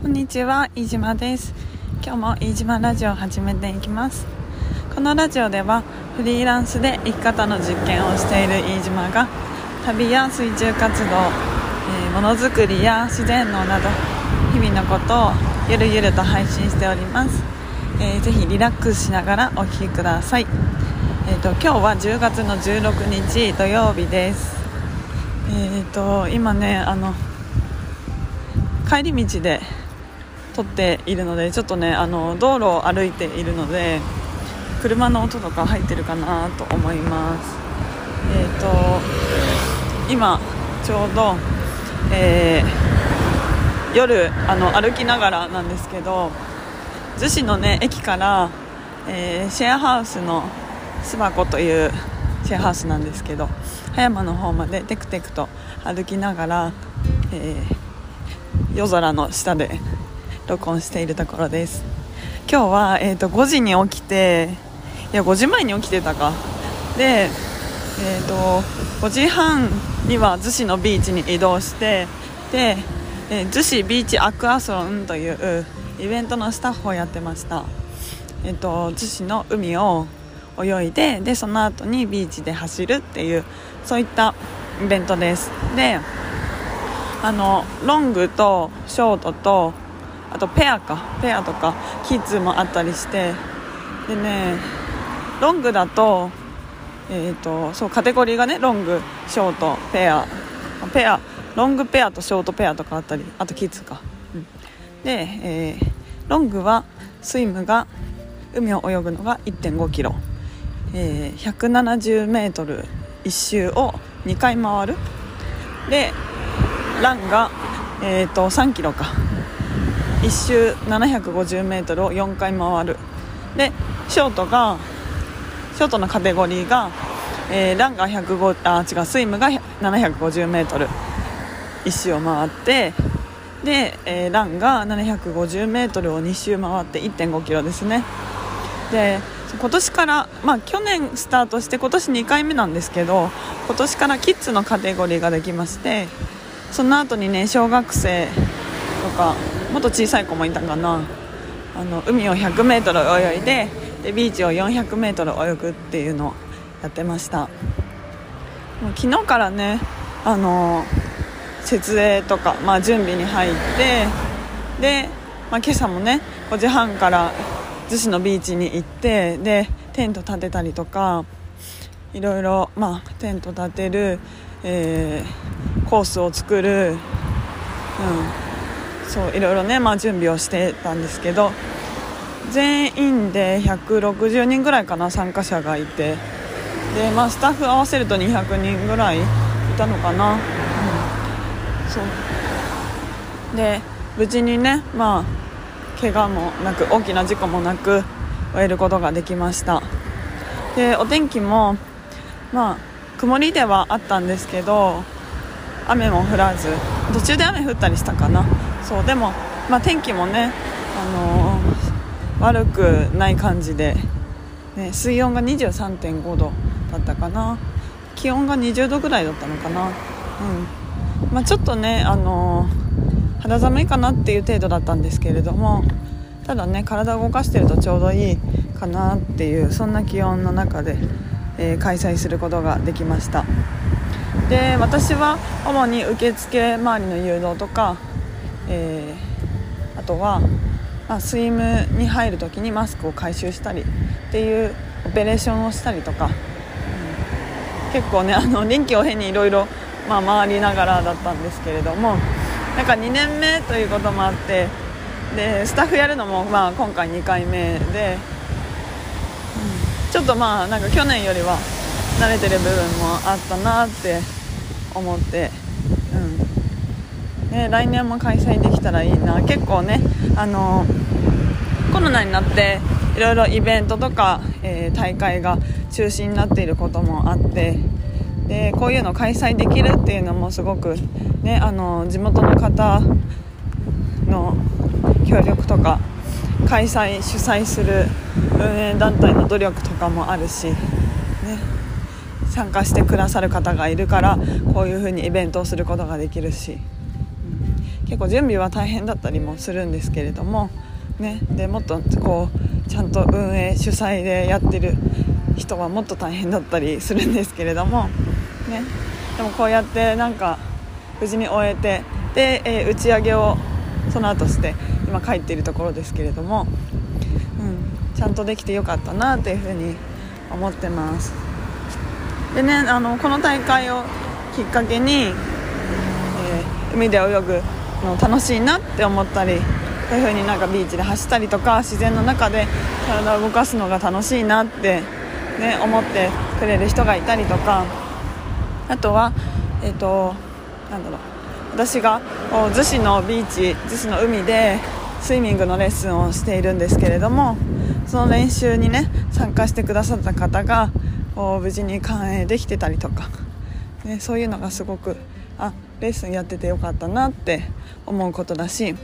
こんにちは飯島です。今日も飯島ラジオを始めていきます。このラジオではフリーランスで生き方の実験をしている飯島が旅や水中活動えものづくりや自然農など日々のことをゆるゆると配信しております、えー、ぜひリラックスしながらお聴きください。えーと、今日は10月の16日土曜日です。えーと今ねあの帰り道で撮っているのでちょっとねあの道路を歩いているので車の音とか入ってるかなと思います。えっ、ー、と今ちょうど、えー、夜あの歩きながらなんですけど逗子のね駅から、えー、シェアハウスの巣箱というシェアハウスなんですけど葉山の方までテクテクと歩きながら、えー夜空の下で録音しているところです。今日は、えーと、5時に起きていや5時前に起きてたか。で、えーと、5時半には逗子のビーチに移動してで、えー、逗子ビーチアクアソロンというイベントのスタッフをやってました、えーと、と逗子の海を泳いででその後にビーチで走るっていうそういったイベントです。であのロングとショートとあとペアか。ペアとかキッズもあったりして。でねロングだと,、えーと、そうカテゴリーがねロングショートペア。ペアロングペアとショートペアとかあったりあとキッズか、うん、で、えー、ロングはスイムが海を泳ぐのが1 5キロ、えー、170メートル1周を2回回る。でランが、えーと、3キロか。1周 750m を4回回る。でショートがショートのカテゴリーが、えー、ランが105あ違うスイムが 750m 1周を回ってで、えー、ランが 750m を2周回って1 5キロですね。で今年から、まあ、去年スタートして今年2回目なんですけど今年からキッズのカテゴリーができましてその後にね小学生とかもっと小さい子もいたかな。あの海を 100m 泳いででビーチを 400m 泳ぐっていうのをやってました。もう昨日からねあの設営とか、まあ、準備に入ってで、まあ、今朝もね5時半から逗子のビーチに行ってでテント立てたりとかいろいろ、まあ、テント立てる、えー、コースを作る、うん、そういろいろね、まあ、準備をしてたんですけど全員で160人ぐらいかな参加者がいて。で、まあ、スタッフ合わせると200人ぐらいいたのかな、うん、そう。で無事にねまあ怪我もなく大きな事故もなく終えることができました。でお天気もまあ曇りではあったんですけど雨も降らず途中で雨降ったりしたかな。そうでも、まあ、天気もね、あのー、悪くない感じで、ね、水温が23.5度だったかな。気温が20度ぐらいだったのかな、うん。まあ、ちょっとね、あのー、肌寒いかなっていう程度だったんですけれどもただね体を動かしてるとちょうどいいかなっていうそんな気温の中でえー、開催することができました。で私は主に受付周りの誘導とか、えー、あとは、まあ、スイムに入る時にマスクを回収したりっていうオペレーションをしたりとか、うん、結構ねあの臨機応変にいろいろ回りながらだったんですけれどもなんか2年目ということもあってでスタッフやるのも、まあ、今回2回目でうん。ちょっとまあなんか去年よりは慣れてる部分もあったなって思って、うん。ね、来年も開催できたらいいな。結構ねあのコロナになっていろいろイベントとか、えー、大会が中止になっていることもあってでこういうの開催できるっていうのもすごく、ね、あの地元の方の協力とか開催主催する運営団体の努力とかもあるし、参加してくださる方がいるからこういうふうにイベントをすることができるし、うん、結構準備は大変だったりもするんですけれども、ね、でもっとこうちゃんと運営主催でやってる人はもっと大変だったりするんですけれども、ね、でもこうやってなんか無事に終えてで、えー、打ち上げをその後して今帰っているところですけれども、うん、ちゃんとできてよかったなっていうふうに思ってます。でねあのこの大会をきっかけに、えー、海で泳ぐの楽しいなって思ったりこういう風になんかビーチで走ったりとか自然の中で体を動かすのが楽しいなって、ね、思ってくれる人がいたりとか。あとは、えーと、なんだろう。私が逗子のビーチ逗子の海でスイミングのレッスンをしているんですけれどもその練習にね参加してくださった方が無事に完泳できてたりとか、ね、そういうのがすごくあレッスンやっててよかったなって思うことだし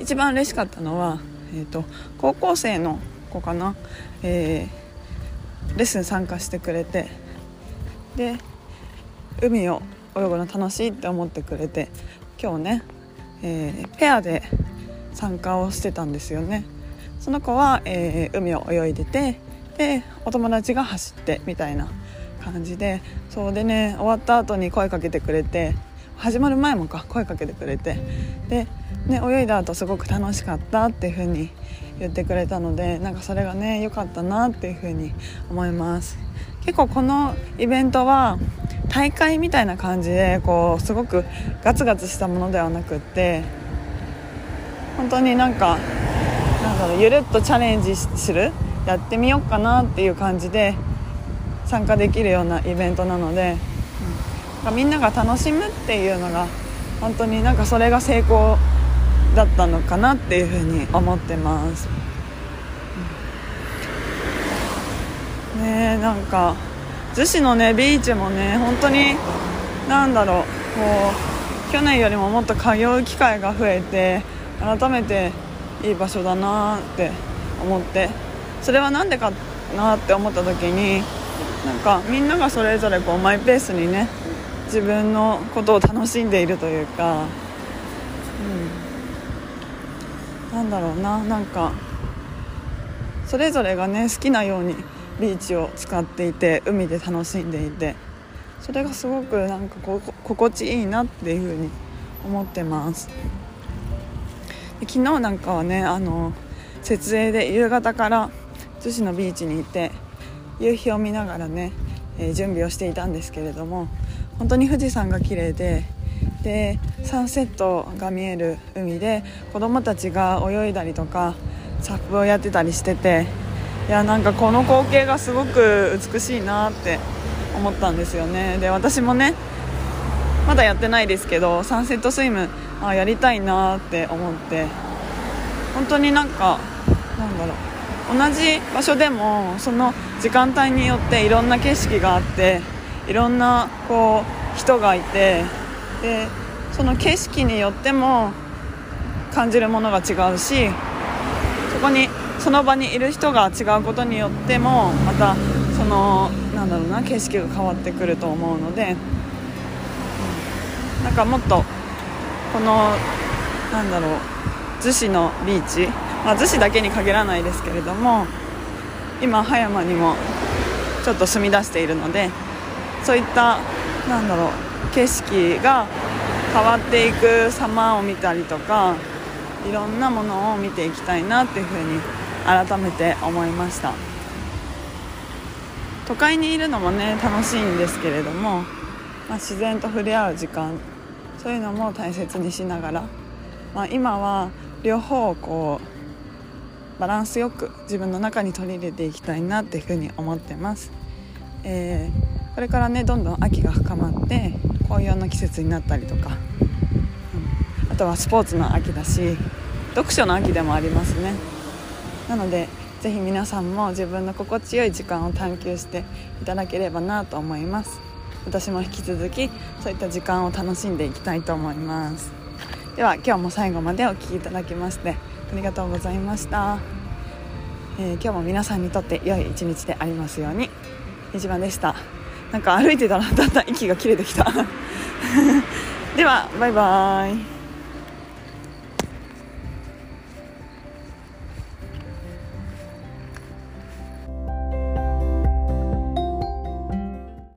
一番嬉しかったのは、えーと、高校生の子かな、えー、レッスン参加してくれてで海を泳ぐの楽しいって思ってくれて今日ね、えー、ペアで参加をしてたんですよね。その子は、えー、海を泳いでてでお友達が走ってみたいな感じでそうでね終わった後に声かけてくれて始まる前もか声かけてくれてで、ね、泳いだ後すごく楽しかったっていう風に言ってくれたのでなんかそれがね良かったなっていう風に思います。結構このイベントは大会みたいな感じでこうすごくガツガツしたものではなくって本当になんかなんだろうゆるっとチャレンジするやってみようかなっていう感じで参加できるようなイベントなので、うん、みんなが楽しむっていうのが本当になんかそれが成功だったのかなっていうふうに思ってます。うん、ねなんか逗子のねビーチもね本当に何だろうこう去年よりももっと通う機会が増えて改めていい場所だなって思ってそれは何でかなって思った時になんかみんながそれぞれこうマイペースにね自分のことを楽しんでいるというか、うん、なんだろうななんかそれぞれがね好きなようにビーチを使っていて海で楽しんでいてそれがすごくなんかこ心地いいなっていうふうに思ってます。昨日なんかはねあの設営で夕方から逗子のビーチにいて夕日を見ながらね、えー、準備をしていたんですけれども本当に富士山が綺麗ででサンセットが見える海で子供たちが泳いだりとかサップをやってたりしてていやなんかこの光景がすごく美しいなって思ったんですよね。で私もねまだやってないですけどサンセットスイムあやりたいなって思って本当になんかなんだろう。同じ場所でもその時間帯によっていろんな景色があっていろんなこう人がいてでその景色によっても感じるものが違うしそこにその場にいる人が違うことによってもまたそのなんだろうな景色が変わってくると思うのでなんかもっとこのなんだろう逗子のビーチまあ、逗子だけに限らないですけれども今葉山にもちょっと住み出しているのでそういったなんだろう景色が変わっていく様を見たりとかいろんなものを見ていきたいなっていうふうに改めて思いました。都会にいるのもね楽しいんですけれども、まあ、自然と触れ合う時間そういうのも大切にしながら、まあ、今は両方こうバランスよく自分の中に取り入れていきたいなっていうふうに思ってます、えー、これからねどんどん秋が深まって紅葉の季節になったりとか、うん、あとはスポーツの秋だし読書の秋でもありますね。なのでぜひ皆さんも自分の心地よい時間を探求していただければなと思います。私も引き続きそういった時間を楽しんでいきたいと思います。では今日も最後までお聴きいただきましてありがとうございました、えー、今日も皆さんにとって良い一日でありますように。一番でした。なんか歩いてたらだんだん息が切れてきた。ではバイバーイ。